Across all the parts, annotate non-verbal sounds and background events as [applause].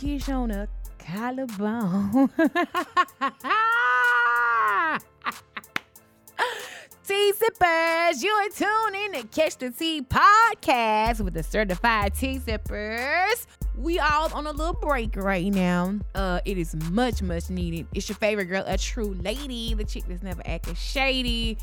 Like a on a collarbone. [laughs] Tea sippers, you're tuning in to Catch the Tea podcast with the certified tea sippers. We all on a little break right now. Uh, it is much, much needed. It's your favorite girl, a true lady, the chick that's never acting shady.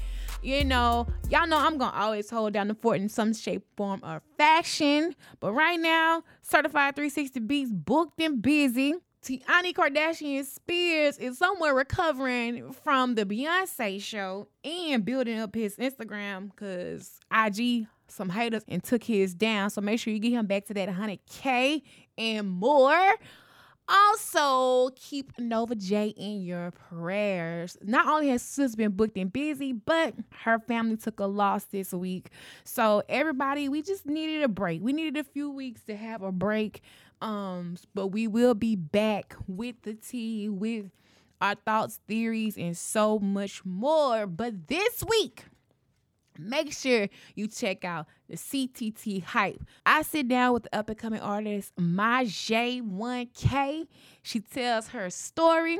You know, y'all know I'm gonna always hold down the fort in some shape, form, or fashion. But right now, certified 360 beats booked and busy. Tiani Kardashian Spears is somewhere recovering from the Beyonce show and building up his Instagram because IG some haters and took his down. So make sure you get him back to that 100K and more. Also, keep Nova J in your prayers. Not only has sis been booked and busy, but her family took a loss this week. So everybody, we just needed a break. We needed a few weeks to have a break um, but we will be back with the tea, with our thoughts, theories, and so much more. But this week, make sure you check out the CTT hype. I sit down with the up and coming artist Mijaee1k. She tells her story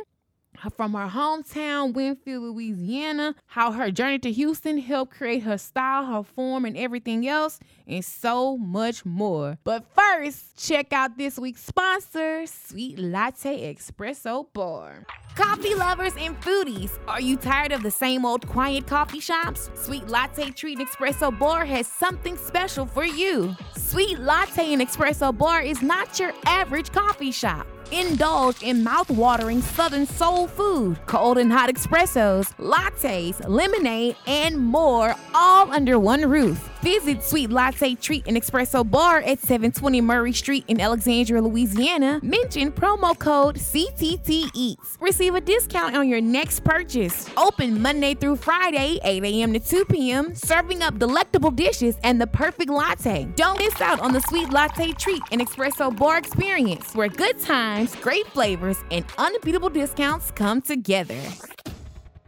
from her hometown, Winnfield, Louisiana, how her journey to Houston helped create her style, her form, and everything else, and so much more. But first, check out this week's sponsor, Sweet Latte Espresso Bar. Coffee lovers and foodies, are you tired of the same old quiet coffee shops? Sweet Latte Treat and Espresso Bar has something special for you. Sweet Latte and Espresso Bar is not your average coffee shop. Indulge in mouth-watering southern soul food, cold and hot espressos, lattes, lemonade, and more, all under one roof. Visit Sweet Latte Treat and Espresso Bar at 720 Murray Street in Alexandria, Louisiana. Mention promo code CTT Eats. Receive a discount on your next purchase. Open Monday through Friday, 8 a.m. to 2 p.m., serving up delectable dishes and the perfect latte. Don't miss out on the Sweet Latte Treat and Espresso Bar experience, where good times, great flavors, and unbeatable discounts come together.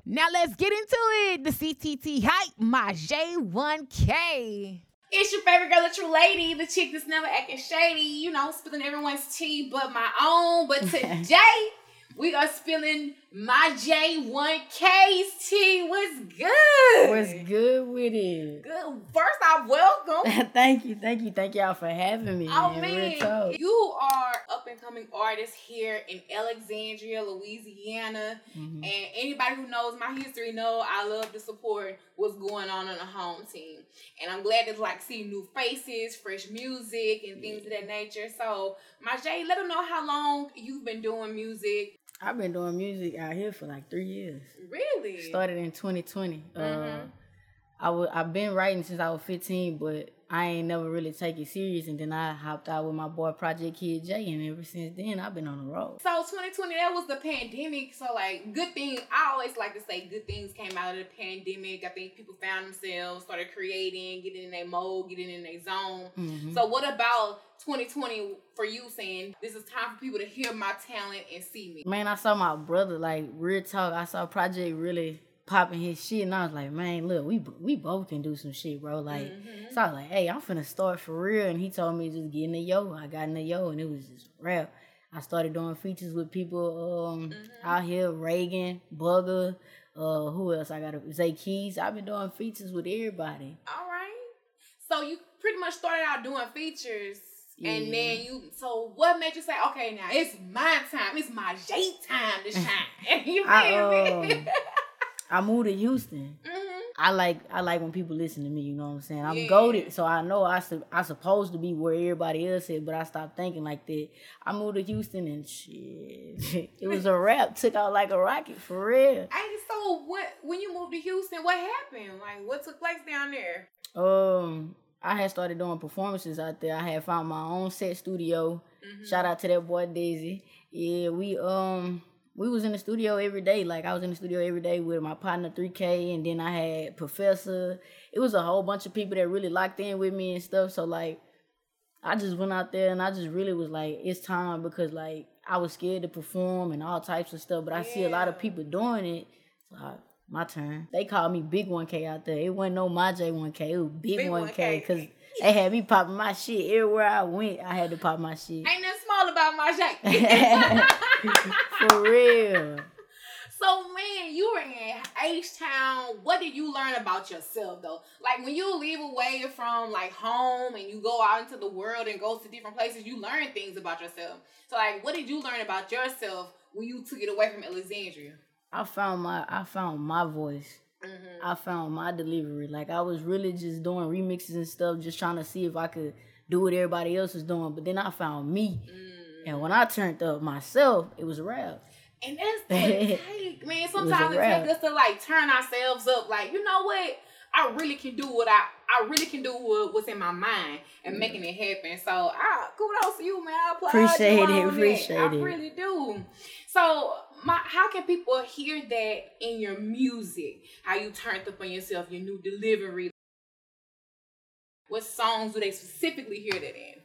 Now let's get into it. The CTT hype, Mijaee1k. It's your favorite girl, the true lady, the chick that's never acting shady, you know, spilling everyone's tea but my own. But [laughs] today, we are spilling Mijaee1k's tea. What's good? Was good with it? Good. First off, welcome. [laughs] thank you, thank you, thank y'all for having me. Oh man, man. you are up and coming artist here in Alexandria, Louisiana, mm-hmm. and anybody who knows my history know I love to support what's going on on the home team, and I'm glad to like see new faces, fresh music, and things yeah. of that nature. So, my J, let them know how long you've been doing music I've been doing music out here for like three years. Really? Started in 2020. Mm-hmm. Uh, I w- I've been writing since I was 15, but I ain't never really take it serious. And then I hopped out with my boy Project Kid J, and ever since then I've been on the road. So 2020, that was the pandemic. So like, good thing. I always like to say good things came out of the pandemic. I think people found themselves, started creating, getting in their mode, getting in their zone. Mm-hmm. So what about 2020 for you saying this is time for people to hear my talent and see me? Man, I saw my brother like real talk. I saw Project really popping his shit, and I was like, man, look, we we both can do some shit, bro. Like, mm-hmm. so I was like, hey, I'm finna start for real, and he told me just get in the yo. I got in the yo, and it was just rap. I started doing features with people um, mm-hmm. out here, Reagan, Bugger, uh, who else? I got Zay Keys. I've been doing features with everybody. All right. So you pretty much started out doing features yeah. And then you, so what made you say, okay, now it's my time, it's my J time to shine? [laughs] you feel I, me? Um, I moved to Houston. Mm-hmm. I like I like when people listen to me. You know what I'm saying? I'm yeah. goaded, so I know I su- I supposed to be where everybody else is, but I stopped thinking like that. I moved to Houston and shit, [laughs] it was a rap. Took out like a rocket for real. I so what when you moved to Houston, what happened? Like what took place down there? Um, I had started doing performances out there. I had found my own set studio. Mm-hmm. Shout out to that boy Daisy. Yeah, we um we was in the studio every day. Like I was in the studio every day with my partner 3K, and then I had Professor. It was a whole bunch of people that really locked in with me and stuff. So like, I just went out there and I just really was like, it's time because like I was scared to perform and all types of stuff. But I yeah. see a lot of people doing it. So I, my turn. They called me Big 1K out there. It wasn't no my J1K. It was Big, Big 1K because they had me popping my shit everywhere I went. I had to pop my shit. Ain't nothing about my shit. [laughs] [laughs] For real. So man, you were in H Town. What did you learn about yourself though? Like when you leave away from like home and you go out into the world and go to different places, you learn things about yourself. So like, what did you learn about yourself when you took it away from Alexandria? I found my I found my voice. Mm-hmm. I found my delivery. Like I was really just doing remixes and stuff, just trying to see if I could do what everybody else was doing. But then I found me, mm-hmm. And when I turned up myself, it was a rap. And that's it [laughs] take, man. Sometimes it, it takes us to like turn ourselves up. Like, you know what? I really can do what I I really can do what, what's in my mind and mm. making it happen. So I kudos to you, man. I appreciate it. Appreciate that. it. I really do. So my how can people hear that in your music? How you turned up on yourself, your new delivery. What songs do they specifically hear that in?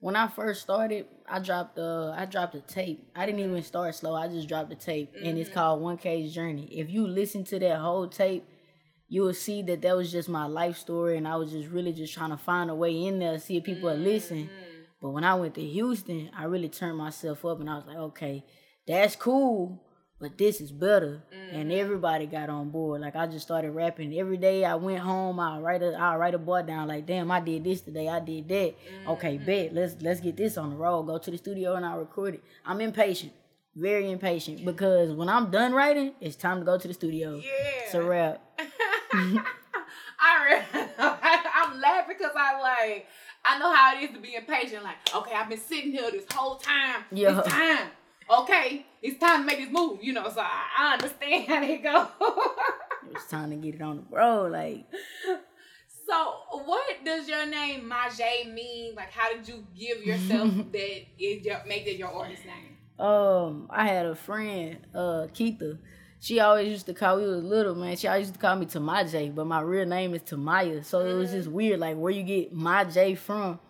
When I first started, I dropped the I dropped a tape. I didn't even start slow. I just dropped the tape, mm-hmm. and it's mm-hmm. called One K's Journey. If you listen to that whole tape, you will see that that was just my life story, and I was just really just trying to find a way in there, see if people mm-hmm. are listening. But when I went to Houston, I really turned myself up, and I was like, okay, that's cool, but this is better. Mm-hmm. And everybody got on board. Like I just started rapping every day. I went home. I write a I write a bar down. Like damn, I did this today. I did that. Mm-hmm. Okay, bet. Let's let's get this on the road. Go to the studio and I record it. I'm impatient, very impatient because when I'm done writing, it's time to go to the studio. Yeah, it's a rap. [laughs] [laughs] I [laughs] I'm laughing because I like I know how it is to be impatient. Like okay, I've been sitting here this whole time. Yeah, time okay, it's time to make this move, you know. So I, I understand how they go. [laughs] it's time to get it on the road, like. So, what does your name Mijaee mean? Like, how did you give yourself [laughs] that it make that your artist name? Um, I had a friend, uh, Keitha. She always used to call. We was little, man. She always used to call me Tamaje, but my real name is Tamaya. So mm-hmm. it was just weird, like where you get Mijaee from.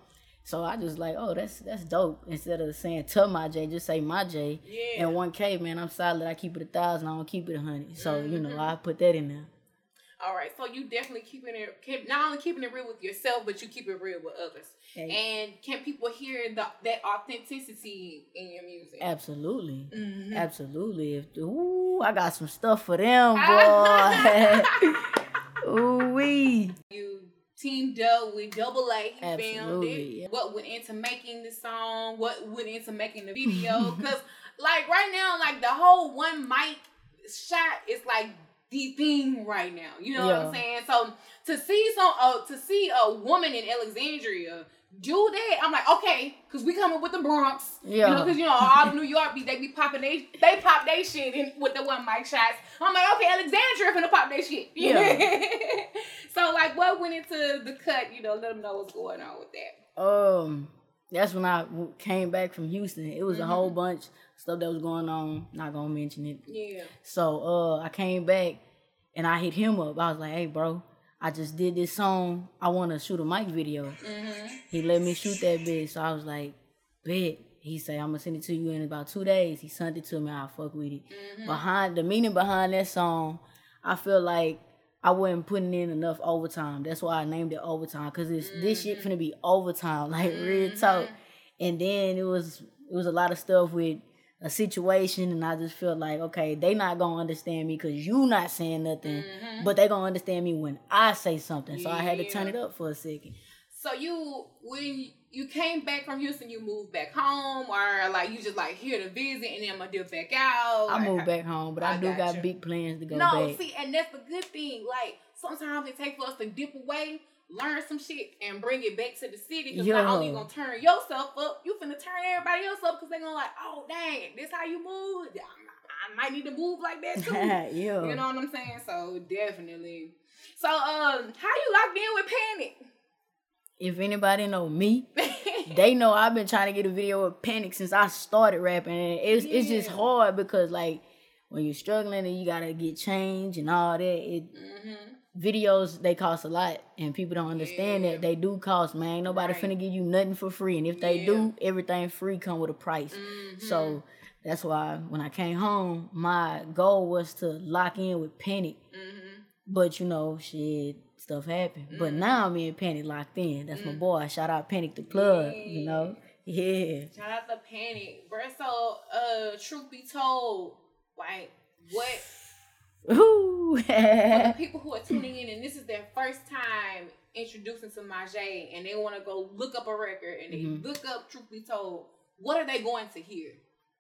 So I just like, oh, that's that's dope. Instead of saying to my J, just say my J. Yeah. And one K, man, I'm solid. I keep it a thousand. I don't keep it a hundred. So mm-hmm. you know, I put that in there. All right, so you definitely keeping it keep, not only keeping it real with yourself, but you keep it real with others. And can people hear the, that authenticity in your music? Absolutely, mm-hmm. absolutely. If ooh, I got some stuff for them, [laughs] boy. [laughs] ooh wee. Teamed up with Double A. He Absolutely. Yeah. What went into making the song? What went into making the [laughs] video? Because like right now, like the whole one mic shot is like the thing right now. You know yeah. what I'm saying? So to see some, uh, to see a woman in Alexandria do that, I'm like, okay, because we coming with the Bronx. Yeah. You know, because you know all the New York be they be popping they they pop they shit in with the one mic shots. I'm like, okay, Alexandria finna pop that shit. Yeah. [laughs] so like, what went into the cut? You know, let them know what's going on with that. Um, that's when I came back from Houston. It was mm-hmm. a whole bunch of stuff that was going on. Not gonna mention it. Yeah. So uh, I came back and I hit him up. I was like, hey, bro. I just did this song. I want to shoot a mic video. Mm-hmm. He let me shoot that bitch. So I was like, bet. He said, I'm gonna send it to you in about two days. He sent it to me. I'll fuck with it. Mm-hmm. Behind the meaning behind that song, I feel like I wasn't putting in enough overtime. That's why I named it overtime. Cause it's mm-hmm. this shit mm-hmm. finna be overtime, [laughs] like real talk. Mm-hmm. And then it was it was a lot of stuff with a situation and I just feel like, okay, they not gonna understand me because you not saying nothing, mm-hmm. but they gonna understand me when I say something. So yeah. I had to turn it up for a second. So you when you came back from Houston, you moved back home, or like you just like here to visit and then I'm gonna dip back out. I moved back home, but I, I do got, got big plans to go no, back. see, and that's the good thing. Like sometimes it takes for us to dip away, learn some shit and bring it back to the city. Because not only you gonna turn yourself up, you finna turn everybody else up because they gonna like, oh dang, this how you move. I might need to move like that too. yeah. [laughs] You know what I'm saying? So definitely. So um, how you locked in with Panic? If anybody know me, [laughs] they know I've been trying to get a video with Panic since I started rapping. And it's yeah. it's just hard because like when you're struggling and you gotta get change and all that, it mm-hmm videos they cost a lot and people don't understand yeah. that they do cost man nobody right. finna give you nothing for free and if they yeah. do everything free come with a price mm-hmm. so that's why when i came home my goal was to lock in with panic mm-hmm. but you know shit stuff happened. But now me and Panic locked in. That's my boy. Shout out Panic the plug. You know. Yeah. Shout out to Panic, bro. So, uh, truth be told, like, what Ooh. for the [laughs] people who are tuning in and this is their first time introducing to Mijaee and they want to go look up a record and they Mhm. look up Truth Be Told, what are they going to hear?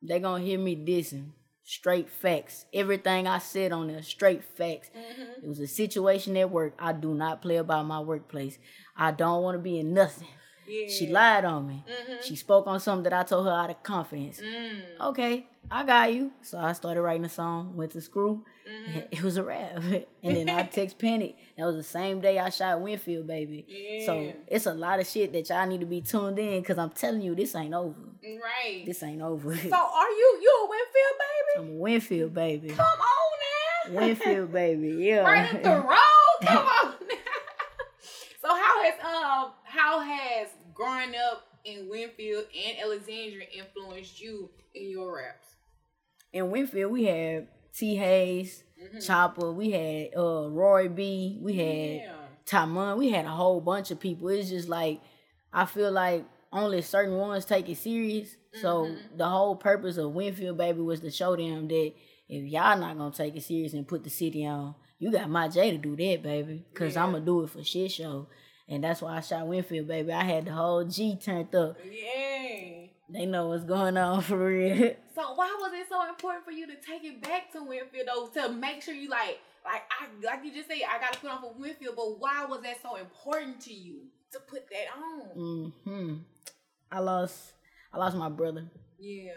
They're gonna hear me dissing. Straight facts. Everything I said on there, straight facts. Mm-hmm. It was a situation at work. I do not play about my workplace. I don't want to be in nothing. Yeah. She lied on me. Mhm. She spoke on something that I told her out of confidence. Mm. Okay, I got you. So I started writing a song, went to screw. Mhm. [laughs] It was a rap. [laughs] and then I [laughs] text Penny. That was the same day I shot Winnfield, baby. So it's a lot of shit that y'all need to be tuned in because I'm telling you, this ain't over. Right. This ain't over. so, are you you a Winnfield baby? I'm a Winnfield, baby. Come on now. Winnfield, baby. Yeah. right up the road. Come on. So how has um how has growing up in Winnfield and Alexandria influenced you in your raps? in Winnfield, we had T. Hayes, Mhm. Chopper. We had uh Roy B. We had Yeah. Tamon. We had a whole bunch of people. It's just like I feel like only certain ones take it serious. So Mm-hmm. the whole purpose of Winnfield Baby was to show them that if y'all not gonna take it serious and put the city on, you got my J to do that, baby. Cause Yeah. I'm gonna do it for shit show. And that's why I shot Winnfield, baby. I had the whole G turned up. Yeah. They know what's going on for real. [laughs] So why was it so important for you to take it back to Winnfield though to make sure you like like I like you just said I gotta put on for Winnfield, but why was that so important to you to put that on? hmm I lost I lost my brother. Yeah.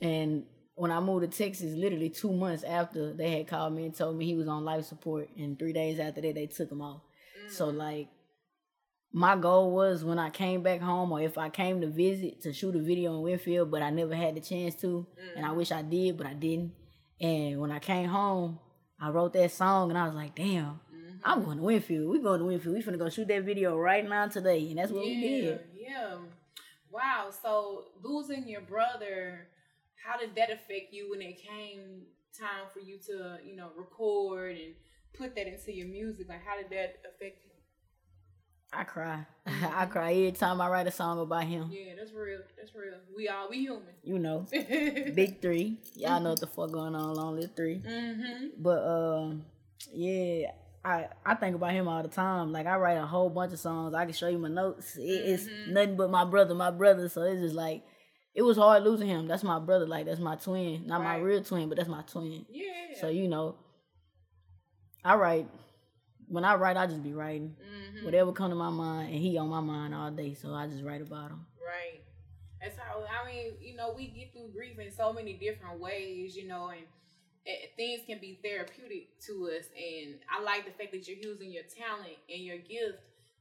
And when I moved to Texas, literally two months after they had called me and told me he was on life support, and three days after that they took him off. So like my goal was when I came back home or if I came to visit to shoot a video in Winnfield, but I never had the chance to. And I mm. wish I did, but I didn't. And when I came home, I wrote that song and I was like, damn, mm-hmm. I'm going to Winnfield. We going to Winnfield. We finna go shoot that video right now today. And that's what we did. yeah. Wow. So losing your brother, how did that affect you when it came time for you to, you know, record and put that into your music? Like, how did that affect you? I cry. [laughs] I cry every time I write a song about him. Yeah, that's real. That's real. We all we human. You know, mm-hmm. [laughs] big three. Y'all know what the fuck going on, long live three. But um, yeah, I I think about him all the time. Like I write a whole bunch of songs. I can show you my notes. It, It's nothing but my brother, my brother. So it's just like it was hard losing him. That's my brother. Like that's my twin, not my real twin, but that's my twin. Yeah. So you know, I write. When I write, I just be writing. Mhm. Whatever come to my mind, and he on my mind all day. So I just write about him. Right. That's how I mean, you know, we get through grief in so many different ways, you know, and, and things can be therapeutic to us. And I like the fact that you're using your talent and your gift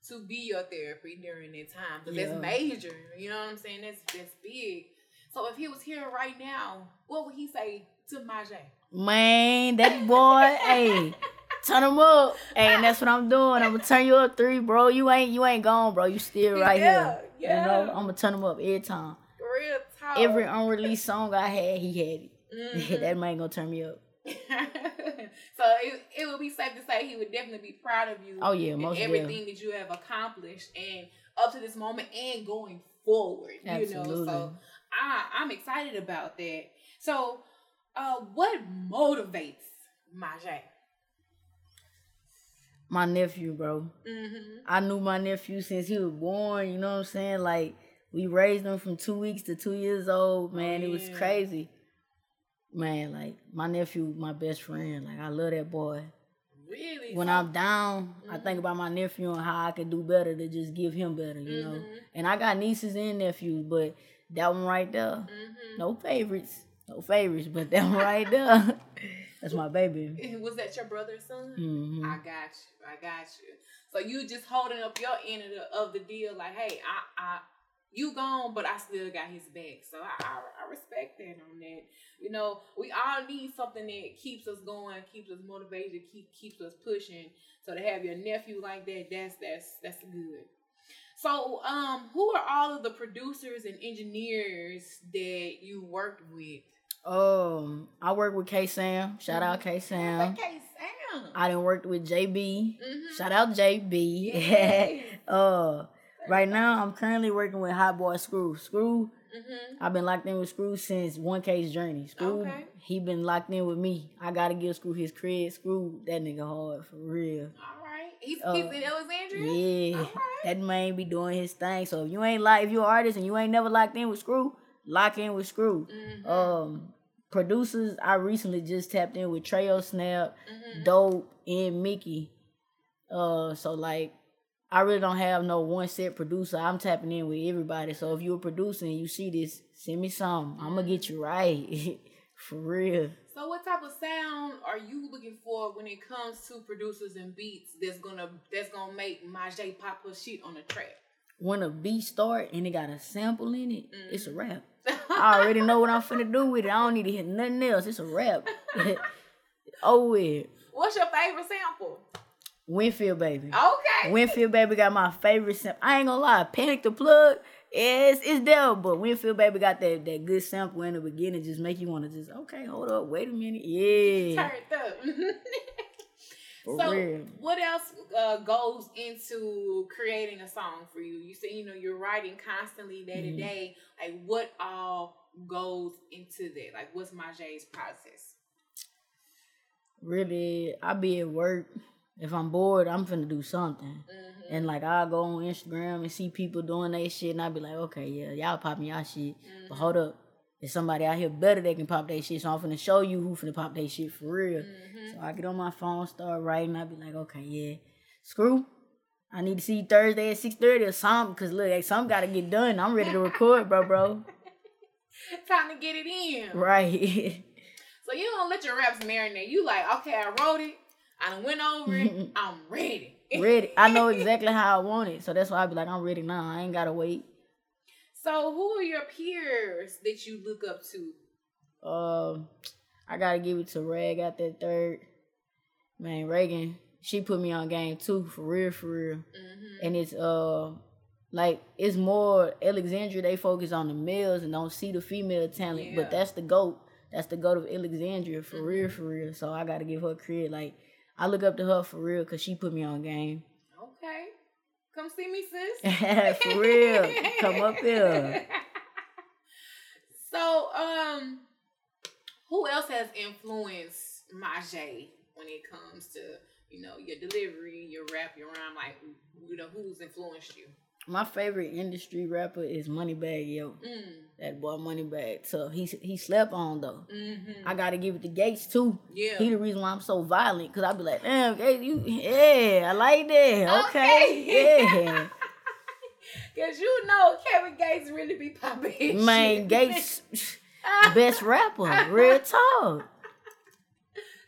to be your therapy during that time. Because Yeah. that's major. You know what I'm saying? That's that's big. So if he was here right now, what would he say to Mijaee? Man, that boy, hey, turn him up. Hey, and that's what I'm doing. I'm gonna turn you up three, bro. You ain't you ain't gone, bro. You still [laughs] right Yeah, here. yeah. You know, I'm gonna turn him up every time. Real talk. Every unreleased song I had, he had it. [laughs] Mhm. that man gonna turn me up. [laughs] so it, it would be safe to say he would definitely be proud of you. Oh, yeah, and most everything that you have accomplished and up to this moment and going forward. You know, so I, I'm excited about that. So, uh, what motivates Mijaee? My nephew, bro. Mm-hmm. I knew my nephew since he was born. You know what I'm saying? Like we raised him from two weeks to two years old. Man, it was crazy. Man, like my nephew, my best friend. Like I love that boy. Really? when I'm down, I think about my nephew and how I can do better to just give him better, you know. Mhm. And I got nieces and nephews, but that one right there, Mhm. no favorites, no favorites, but that one right there, [laughs] that's my baby. [laughs] Was that your brother's son? hmm I got you. I got you. So you just holding up your end of the, of the deal, like, hey, I, I, you gone, but I still got his back. So I, I, I respect that on that. You know, we all need something that keeps us going, keeps us motivated, keep keeps us pushing. So to have your nephew like that, that's that's that's good. So, um, who are all of the producers and engineers that you worked with? Um, I work with K Sam. Shout out K Sam. Okay, I done worked with JB. Mhm. Shout out JB. Yes. [laughs] uh, right now I'm currently working with Hot Boy Screw. Screw, Mhm. I've been locked in with Screw since One K's Journey. Screw, Okay. he been locked in with me. I gotta give Screw his credit. Screw that nigga hard for real. All right. He's, Uh, he's in Alexandria. Yeah, Alright. that man be doing his thing. So if you ain't like, if you're an artist and you ain't never locked in with Screw, lock in with Screw. Mhm. Um, producers, I recently just tapped in with Treo Snap, Mhm. Dope, and Mickey. Uh, so like, I really don't have no one set producer. I'm tapping in with everybody. So if you're a producer and you see this, send me some. I'm gonna get you right, [laughs] for real. So, what type of sound are you looking for when it comes to producers and beats that's gonna that's gonna make Mijaee pop her shit on the track? When a beat start and it got a sample in it, it's a Mm-hmm. rap. I already know what I'm finna do with it. I don't need to hear nothing else. It's a rap. [laughs] oh yeah. What's your favorite sample? Winnfield baby. Okay. Winnfield baby got my favorite sample. I ain't gonna lie, Panic the Plug, it's it's there, but Winnfield baby got that that good sample in the beginning, just make you wanna just okay, hold up, wait a minute, yeah, Turned up. [laughs] for so, real. what else uh, goes into creating a song for you? You say you know you're writing constantly day to Mhm. day. Like, what all goes into that? Like, what's Mijaee's process? Really, I be at work. If I'm bored, I'm finna do something. Mm-hmm. And like I'll go on Instagram and see people doing their shit, and I'll be like, okay, yeah, y'all popping y'all shit. Mm-hmm. But hold up, there's somebody out here better that can pop their shit. So I'm finna show you who finna pop their shit for real. Mm-hmm. So I get on my phone, start writing. I be like, okay, yeah, screw. I need to see you Thursday at six thirty or something. Cause look, like, something gotta get done. I'm ready to record, bro, bro. [laughs] Time to get it in. Right. So you don't let your raps marinate. You like, okay, I wrote it. I done went over it. [laughs] I'm ready. ready. I know [laughs] exactly how I want it. So that's why I be like, I'm ready now. I ain't gotta wait. So who are your peers that you look up to? Um, I gotta give it to Rag at that third. Man, Reagan, she put me on game too, for real, for real. Mm-hmm. And it's uh like it's more Alexandria, they focus on the males and don't see the female talent. Yeah. But that's the GOAT. That's the GOAT of Alexandria for real, for real. So I gotta give her credit. Like I look up to her for real because she put me on game. Come see me, sis. [laughs] for real. Come up here. [laughs] So, um, who else has influenced Mijaee when it comes to you know your delivery, your rap, your rhyme? Like, you know, who's influenced you? My favorite industry rapper is Moneybag Yo. Mm. That boy Moneybag. So he he slept on though. Mm-hmm. I gotta give it to Gates too. yeah. He the reason why I'm so violent. Cause I'd be like, damn, Gates, you yeah, I like that. Okay. Okay. Yeah. [laughs] Cause you know Kevin Gates really be popping. Man, shit. Gates [laughs] best rapper. Real talk.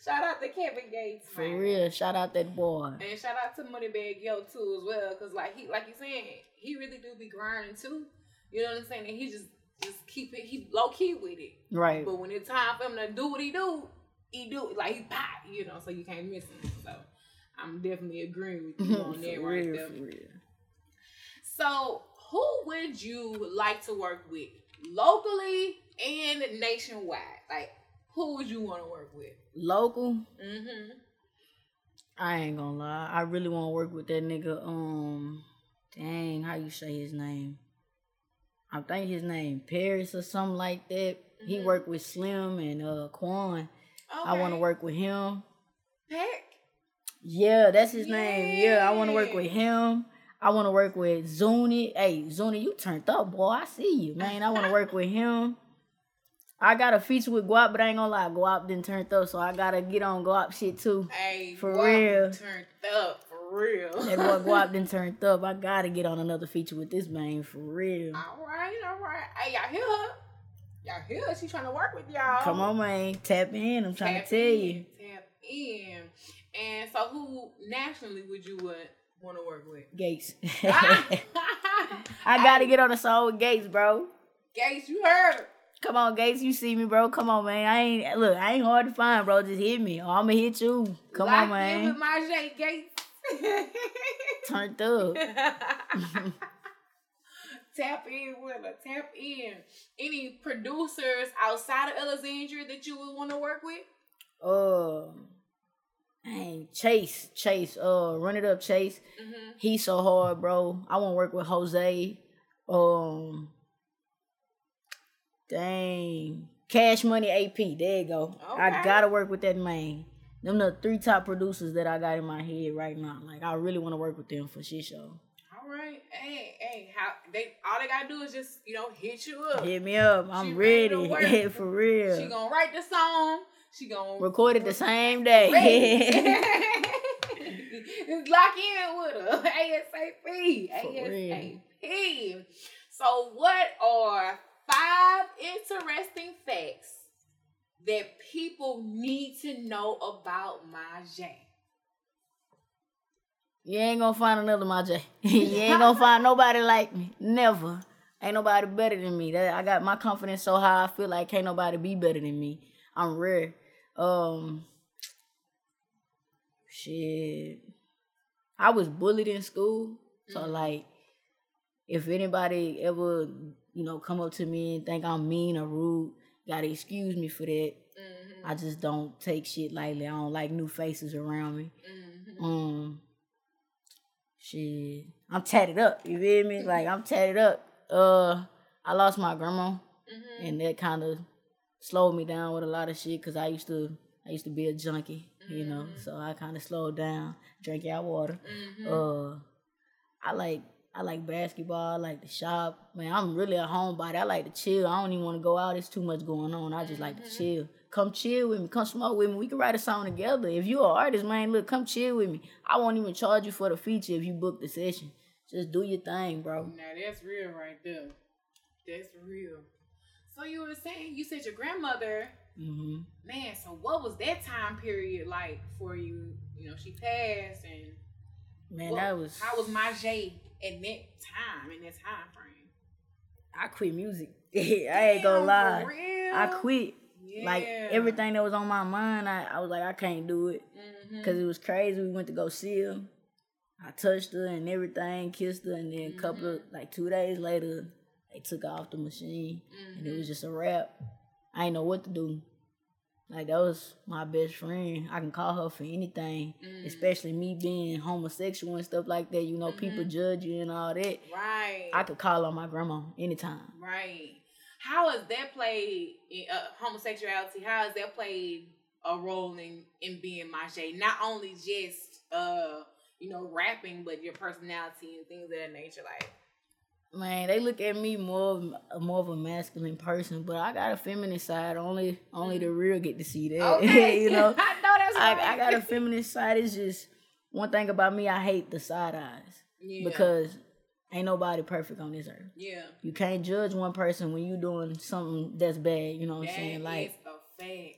Shout out to Kevin Gates. For man. real. Shout out that boy. And shout out to Moneybag Yo too as well, cause like he, like you saying, he really do be grinding too. You know what I'm saying? And he just, just keep it, he low key with it. Right. But when it's time for him to do what he do, he do it like he pop, you know. So you can't miss him. So I'm definitely agreeing with you on [laughs] that for right real, there. for real. So who would you like to work with, locally and nationwide? Like who would you want to work with? Local, Mm-hmm. I ain't gonna lie. I really wanna work with that nigga. Um dang, how you say his name? I think his name Paris or something like that. He Mhm. worked with Slim and uh Quan. I wanna work with him. Peck. Yeah, that's his name. Yeah, I wanna work with him. I wanna work with Zuni. Hey, Zuni, you turned up, boy. I see you, man. I wanna work with him. I got a feature with Guap, but I ain't gonna lie, Guap didn't turn up, so I gotta get on Guap shit too. Hey, For boy, real. Turned up for real. [laughs] That boy Guap didn't [laughs] turn up. I gotta get on another feature with this man for real. all right, all right. Hey, y'all hear her? Y'all hear her? She trying to work with y'all. Come on, man. Tap in. I'm trying Tap to tell in, you. Tap in. And so, who nationally would you would want to work with? Gates. [laughs] I gotta get on the song with Gates, bro. Gates, you heard. Come on, Gates. You see me, bro. Come on, man. I ain't look. I ain't hard to find, bro. Just hit me, or I'ma hit you. Come Locked on, man. with my J Gates. Turned up. [laughs] Tap in with her. Tap in. Any producers outside of Alexandria that you would want to work with? Um, Dang, Chase, Chase, uh, run it up, Chase. Mm-hmm. He's so hard, bro. I want to work with Jose. Um, dang, Cash Money AP. There you go. I gotta work with that man. Them the three top producers that I got in my head right now. Like I really want to work with them for shit show. All right. Hey, hey, how they all they gotta do is just, you know, hit you up. Hit me up. I'm She ready ready. [laughs] for real. She gonna write the song. She gonna Record it the same day. [laughs] [laughs] Lock in with her. ASAP. For real. ASAP. So what are five interesting facts that people need to know about my Mijaee? You ain't gonna find another my J. [laughs] you ain't [laughs] gonna find nobody like me. Never. Ain't nobody better than me. That I got my confidence so high. I feel like can't nobody be better than me. I'm rare. Um, shit. I was bullied in school, so Mhm. like, if anybody ever, you know, come up to me and think I'm mean or rude, gotta excuse me for that. Mm-hmm. I just don't take shit lightly. I don't like new faces around me. Mm-hmm. Um, shit, I'm tatted up. You feel me? Like I'm tatted up. Uh, I lost my grandma, Mm-hmm. and that kind of slowed me down with a lot of shit. Cause I used to, I used to be a junkie, you know. Mhm. So I kind of slowed down, drank out water. Mm-hmm. Uh, I like. I like basketball. I like to shop. Man, I'm really a homebody. I like to chill. I don't even want to go out. It's too much going on. I just like to Mhm. chill. Come chill with me. Come smoke with me. We can write a song together. If you're an artist, man, look, come chill with me. I won't even charge you for the feature if you book the session. Just do your thing, bro. Now that's real right there. That's real. So you were saying you said your grandmother, Mm-hmm. man. So what was that time period like for you? You know, she passed, and Man, what- that was. how was my J in that time in that time frame? I quit music. [laughs] I ain't gonna lie. I quit. Like everything that was on my mind, I, I was like, I can't do it. Mhm. Cause it was crazy. We went to go see her. I touched her and everything, kissed her, and then a couple of like two days later, they took her off the machine, and it was just a wrap. I ain't know what to do. Like that was my best friend. I can call her for anything, Mm. especially me being homosexual and stuff like that. You know, people judge you and all that. right. I could call on my grandma anytime. Right. How has that played in, uh, homosexuality? How has that played a role in in being Mijaee? Not only just uh you know rapping, but your personality and things of that nature. Like, Man, they look at me more of, more of a masculine person, but I got a feminine side. Only only the real get to see that. [laughs] you know, [laughs] I know that's right. I, I got a feminine side. It's just one thing about me. I hate the side eyes yeah. because ain't nobody perfect on this earth. yeah, You can't judge one person when you doing something that's bad. You know what I'm that saying? is Like, a fact. I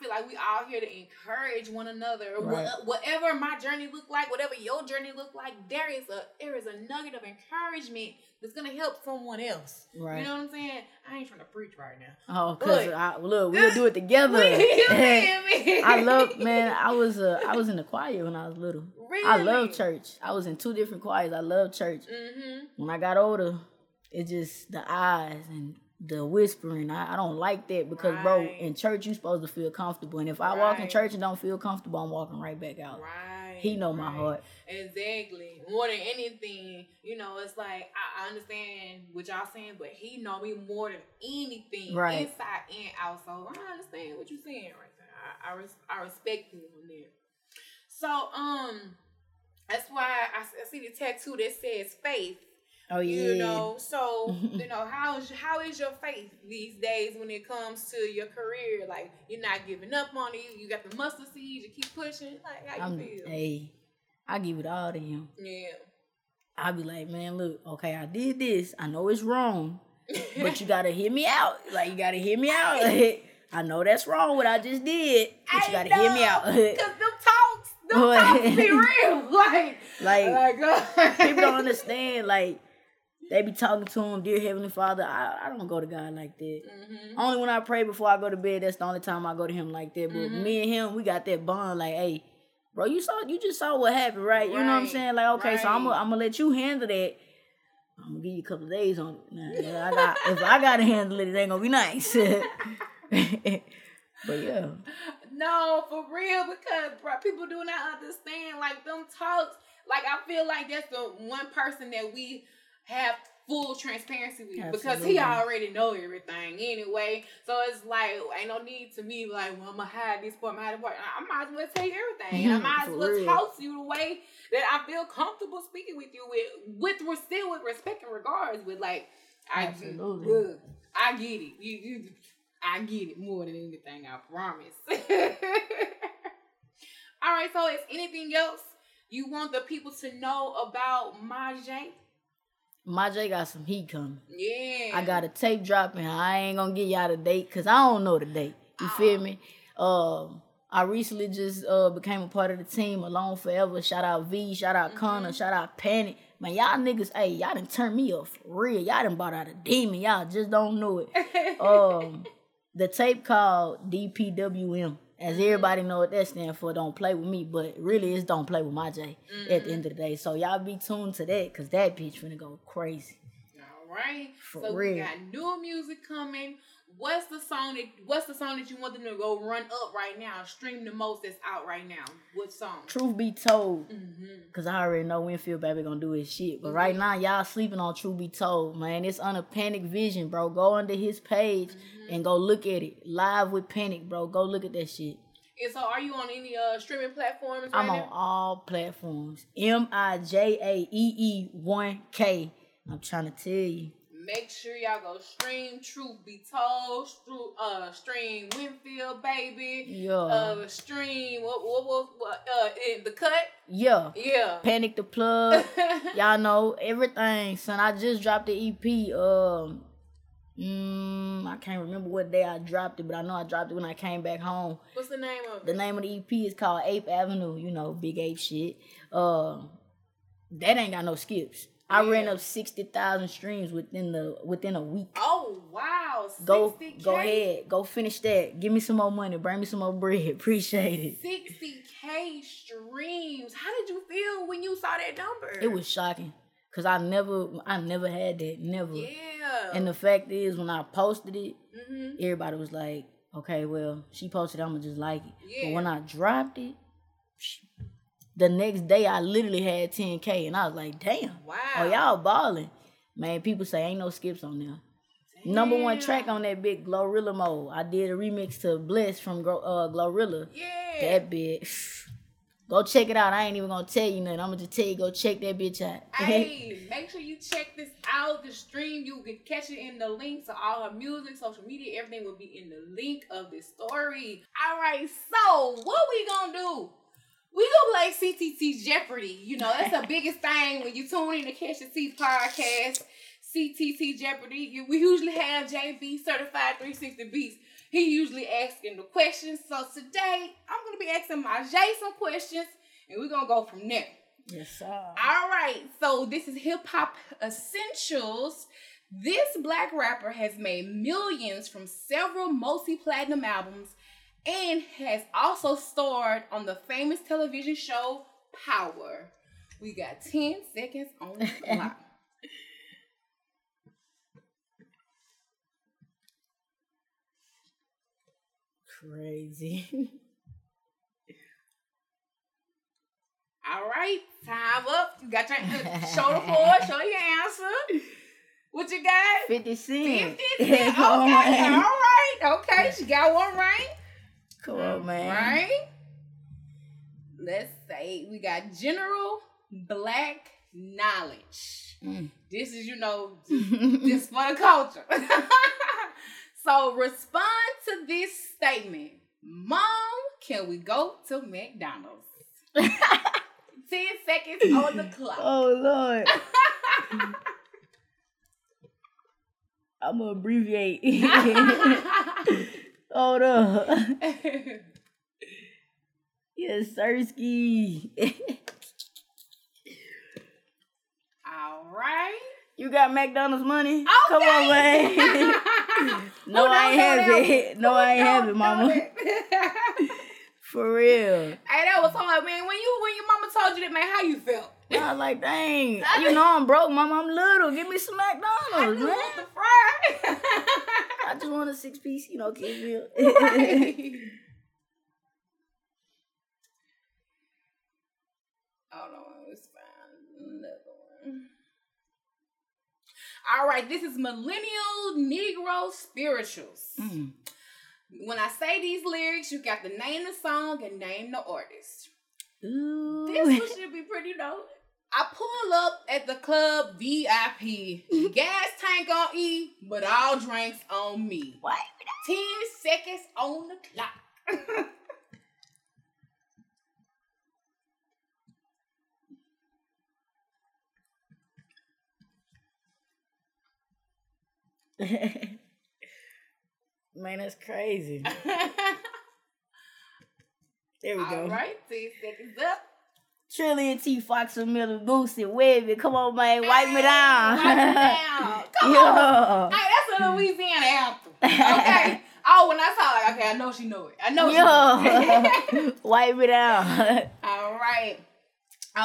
feel like we all here to encourage one another. Right. whatever my journey looked like, whatever your journey looked like, there is a there is a nugget of encouragement that's gonna help someone else. Right. [laughs] You know what I'm saying? I ain't trying to preach right [laughs] now. oh, cause [laughs] Look. I, look, we'll do it together. You feel me? I love man. I was uh, I was in the choir when I was little. Really? I love church. I was in two different choirs. I love church. Mm-hmm. when I got older, it's just the eyes and the whispering. I, I don't like that because, bro, in church you supposed to feel comfortable, and if I walk in church and don't feel comfortable, I'm walking right back out. Right. He know my right. heart. Exactly. More than anything, you know, it's like I, I understand what y'all saying, but he know me more than anything, Right. inside and out. So I understand what you're saying right there. I I, res- I respect you on that. So um, that's why I see the tattoo that says faith. Oh yeah. You know, so [laughs] you know how is how is your faith these days when it comes to your career? Like you're not giving up on it. You got the mustard seed. You keep pushing. Like how you I'm, feel? hey, I give it all to him. Yeah. I be like, man, look, okay, I did this. I know it's wrong, but you [laughs] gotta hear me out. Like you gotta hear me out. [laughs] I know that's wrong what I just did, but you gotta hear me out. Cause them talks, them talks be real. Like, like like people don't understand. Like they be talking to him, dear Heavenly Father. I, I don't go to God like that. Mhm. Only when I pray before I go to bed, that's the only time I go to him like that. But Mhm. me and him, we got that bond. Like, hey, bro, you saw, you just saw what happened, right? You know what I'm saying? Like, okay, so I'm gonna. I'm gonna let you handle that. I'm gonna give you a couple of days on it. Nah, [laughs] if I got, if I gotta handle it, it ain't gonna be nice. [laughs] but yeah, No, for real, because bro, people do not understand like them talks. Like I feel like that's the one person that we have full transparency with Absolutely. because he already know everything anyway. So it's like ain't no need to me like, well, I'm gonna hide this part, I'm hide this part. I might as well tell you everything. I might as well real. talk to you the way that I feel comfortable speaking with you with, with still with respect and regards. With like, I Absolutely. look, I get it. You, you, I get it more than anything. I promise. [laughs] All right. So, is anything else you want the people to know about Mijaee? My J got some heat coming. Yeah. I got a tape dropping. I ain't gonna get y'all the date because I don't know the date. You feel me? Um, I recently just uh became a part of the team Alone Forever. Shout out V, shout out Connor, shout out Panic. Man, y'all niggas, hey, y'all done turned me up for real. Y'all done bought out a demon. Y'all just don't know it. [laughs] um, the tape called DPWM. As everybody know what that stand for, don't play with me, but really it's don't play with my J at the mm-hmm. end of the day. So y'all be tuned to that because that bitch finna go crazy. All right. For so we got new music coming. What's the song that What's the song that you want them to go run up right now? Stream the most that's out right now. What song? Truth be told, Mm-hmm. Cause I already know Winnfield baby gonna do his shit. But right now, y'all sleeping on True Be Told, man. It's on a Panic Vision, bro. Go under his page Mm-hmm. and go look at it. Live with Panic, bro. Go look at that shit. And so, are you on any uh streaming platforms? Right I'm on now? all platforms. M I J A E E 1K. I'm trying to tell you. Make sure y'all go stream Truth Be Told, stru- uh, stream Winnfield Baby, Yeah. uh, stream what what what, what uh in the cut, yeah. yeah. Panic the Plug. [laughs] y'all know everything, son. I just dropped the EP. Um, mm, I can't remember what day I dropped it, but I know I dropped it when I came back home. What's the name of it? The name of the EP is called Ape Avenue. You know, big ape shit. Uh, that ain't got no skips. I ran up sixty thousand streams within the within a week. Oh wow, Go 60K. go ahead, go finish that. Give me some more money. Bring me some more bread. [laughs] Appreciate it. 60k streams. How did you feel when you saw that number? It was shocking because I never I never had that. Never. yeah. And the fact is, when I posted it, hmm everybody was like, "Okay, well, she posted. it, I'ma just like it." Yeah. But when I dropped it, psh, the next day I literally had 10k, and I was like, "Damn, wow. oh y'all balling." Man, people say ain't no skips on there. Number one track on that big Glorilla mode. I did a remix to Bliss from uh, Glorilla. Yeah. That bitch. [sighs] Go check it out. I ain't even gonna tell you nothing. I'm gonna just tell you go check that bitch out. [laughs] Hey, make sure you check this out. The stream, you can catch it in the link to all her music, social media, everything will be in the link of this story. All right, so what we gonna do? We gonna play CTT Jeopardy. You know, that's the biggest thing when you tune in to Catch the Tea podcast. CTT Jeopardy. We usually have JB Certified 360 Beats. He usually asking the questions. So today, I'm gonna be asking my Jay some questions, and we're gonna go from there. yes, sir. All right, so this is hip hop essentials. This black rapper has made millions from several multi platinum albums and has also starred on the famous television show Power. We got 10 seconds on the [laughs] clock. Crazy. All right, time up. You got your [laughs] show the floor, show your answer. What you got? 50 Cent. 50 cents. [laughs] Okay, all right. Okay, she got one right. Come on, man. Right? Let's say we got general black knowledge. Mm. This is, you know, [laughs] this for the culture. [laughs] so respond to this statement. Mom, can we go to McDonald's? [laughs] 10 seconds on the clock. Oh Lord. I'm gonna abbreviate. Hold [laughs] up. Yes, Sirski. [laughs] All right. you got McDonald's money? Okay. Come on, man. [laughs] no, Who I ain't have it. No, I ain't have it, mama. For real. Hey, that was hard, man, when you when your mama told you that, man, how you felt? I was like, dang, [laughs] you know I'm broke, mama. I'm little. Give me some McDonald's, I man. Want the fry. I just want a six piece, you know, kid meal. [laughs] [laughs] All right, this is Millennial Negro Spirituals. Mm. When I say these lyrics, you got to name the song and name the artist. Ooh. This one should be pretty dope. I pull up at the club VIP. [laughs] Gas tank on E, but all drinks on me. What? 10 seconds on the clock. [laughs] Man, that's crazy. [laughs] There we go. All right, 10 seconds up. Trillion T, Foxx and Miller, Boosie, Webbie. Come on, man. Wipe me down. Wipe me [laughs] down. Come on. yeah. Hey, that's a Louisiana anthem. Okay. [laughs] oh, when I saw it, okay, I know she knew it. I know she know Yo. Wipe me down. All right.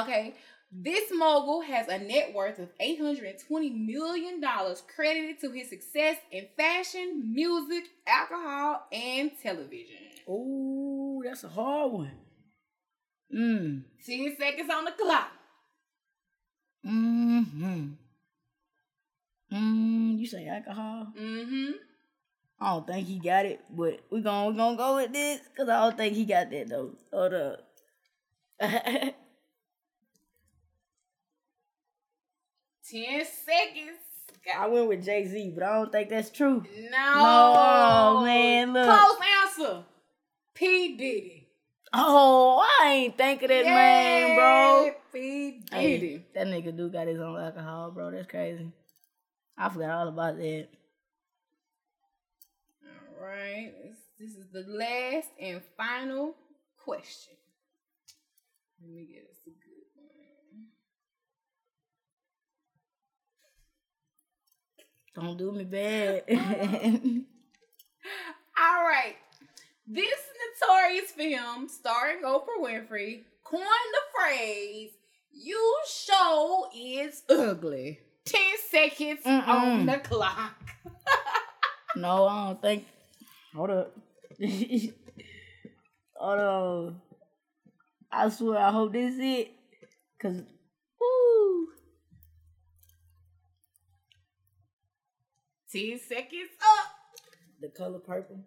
Okay. This mogul has a net worth of $820 million credited to his success in fashion, music, alcohol, and television. Ooh, that's a hard one. Mm. 10 seconds on the clock. Mm-hmm. Mm, you say alcohol? Mm-hmm. I don't think he got it, but we gon' we gonna go with this because I don't think he got that though. Hold up. [laughs] 10 seconds. I went with Jay Z, but I don't think that's true. No. No, man, look. Close answer. P. Diddy. Oh, I ain't think of that man, bro. P. Diddy. that nigga do got his own alcohol, bro. That's crazy. I forgot all about that. All right. This, is the last and final question. Let me get us Don't do me bad. [laughs] All right. This notorious film starring Oprah Winfrey coined the phrase, you show is ugly. 10 seconds on Mm-mm. the clock. [laughs] no, I don't think. Hold up. [laughs] Hold on. I swear, I hope this is it. Cause, woo. 10 seconds up. The color purple.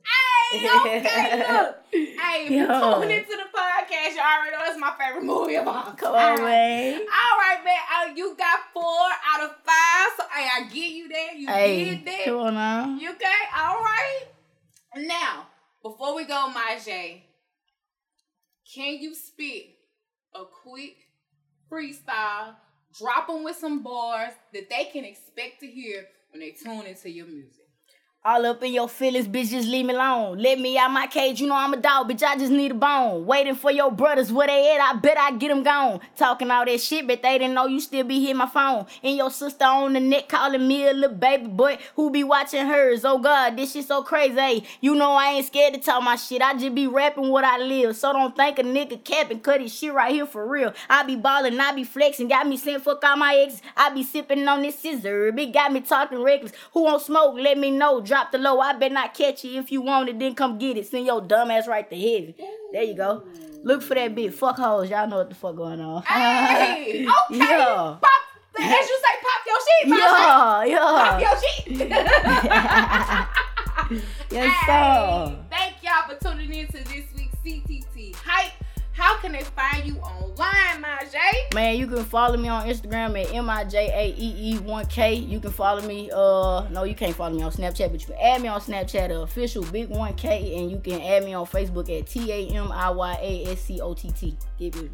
Hey, okay, look. [laughs] Hey, if you Yo. tune into the podcast, you already know it's my favorite movie of all Come on, man. All right, man. Uh, you got four out of five, so hey, I give you that. You Hey, did that. come on now. You okay? All right. Now, before we go, Mijaee, can you spit a quick freestyle, drop them with some bars that they can expect to hear when they tune into your music? All up in your feelings, bitch, just leave me alone. Let me out my cage, you know I'm a dog, bitch, I just need a bone. Waiting for your brothers, where they at, I bet I get them gone. Talking all that shit, but they didn't know you still be hitting my phone. And your sister on the neck calling me a little baby boy who be watching hers. Oh God, this shit so crazy. You know I ain't scared to talk my shit, I just be rapping what I live. So don't think a nigga capping, cut his shit right here for real. I be ballin', I be flexing, got me saying fuck all my exes. I be sipping on this scissor, it got me talking reckless. Who won't smoke, let me know. Drop the low, I bet not catch you. If you want it, then come get it. Send your dumb ass right to heaven. There you go. Look for that bitch. Fuck hoes, y'all know what the fuck going on. Hey, [laughs] okay. Yeah. Pop, as you say, pop your shit, Mijaee. Yeah, Pop yeah. your shit. [laughs] [laughs] Yes, Hey, sir. thank y'all for tuning in to this week's Hype. How can they find you online, Mijaee? Man, you can follow me on Instagram at M-I-J-A-E-E-1K. You can follow me, uh, no, you can't follow me on Snapchat, but you can add me on Snapchat, uh, official Big 1K, and you can add me on Facebook at T-A-M-I-Y-A-S-C-O-T-T. With me.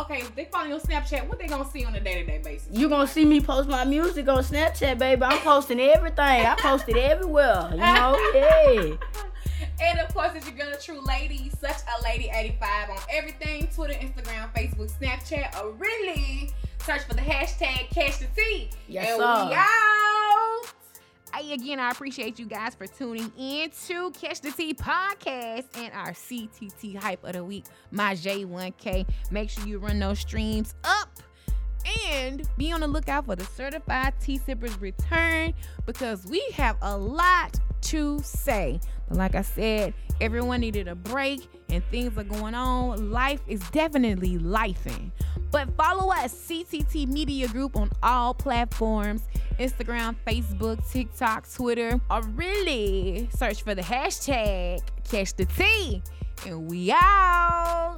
Okay, if they follow you on Snapchat, what they gonna see on a day-to-day basis? You gonna see me post my music on Snapchat, baby. I'm posting everything. I post it everywhere. You know? [laughs] Yeah. And of course, it's your girl, Tru Lady, such a lady 85 on everything Twitter, Instagram, Facebook, Snapchat, or really search for the hashtag Catch the Tea. Yes, and sir. we out. Again, I appreciate you guys for tuning in to Catch the Tea podcast and our CTT hype of the week, Mijaee1k. Make sure you run those streams up and be on the lookout for the certified tea sippers return because we have a lot to say. But like I said, everyone needed a break and things are going on. Life is definitely lifing. But follow us, CTT Media Group, on all platforms Instagram, Facebook, TikTok, Twitter, or really search for the hashtag Catch the Tea. And we out.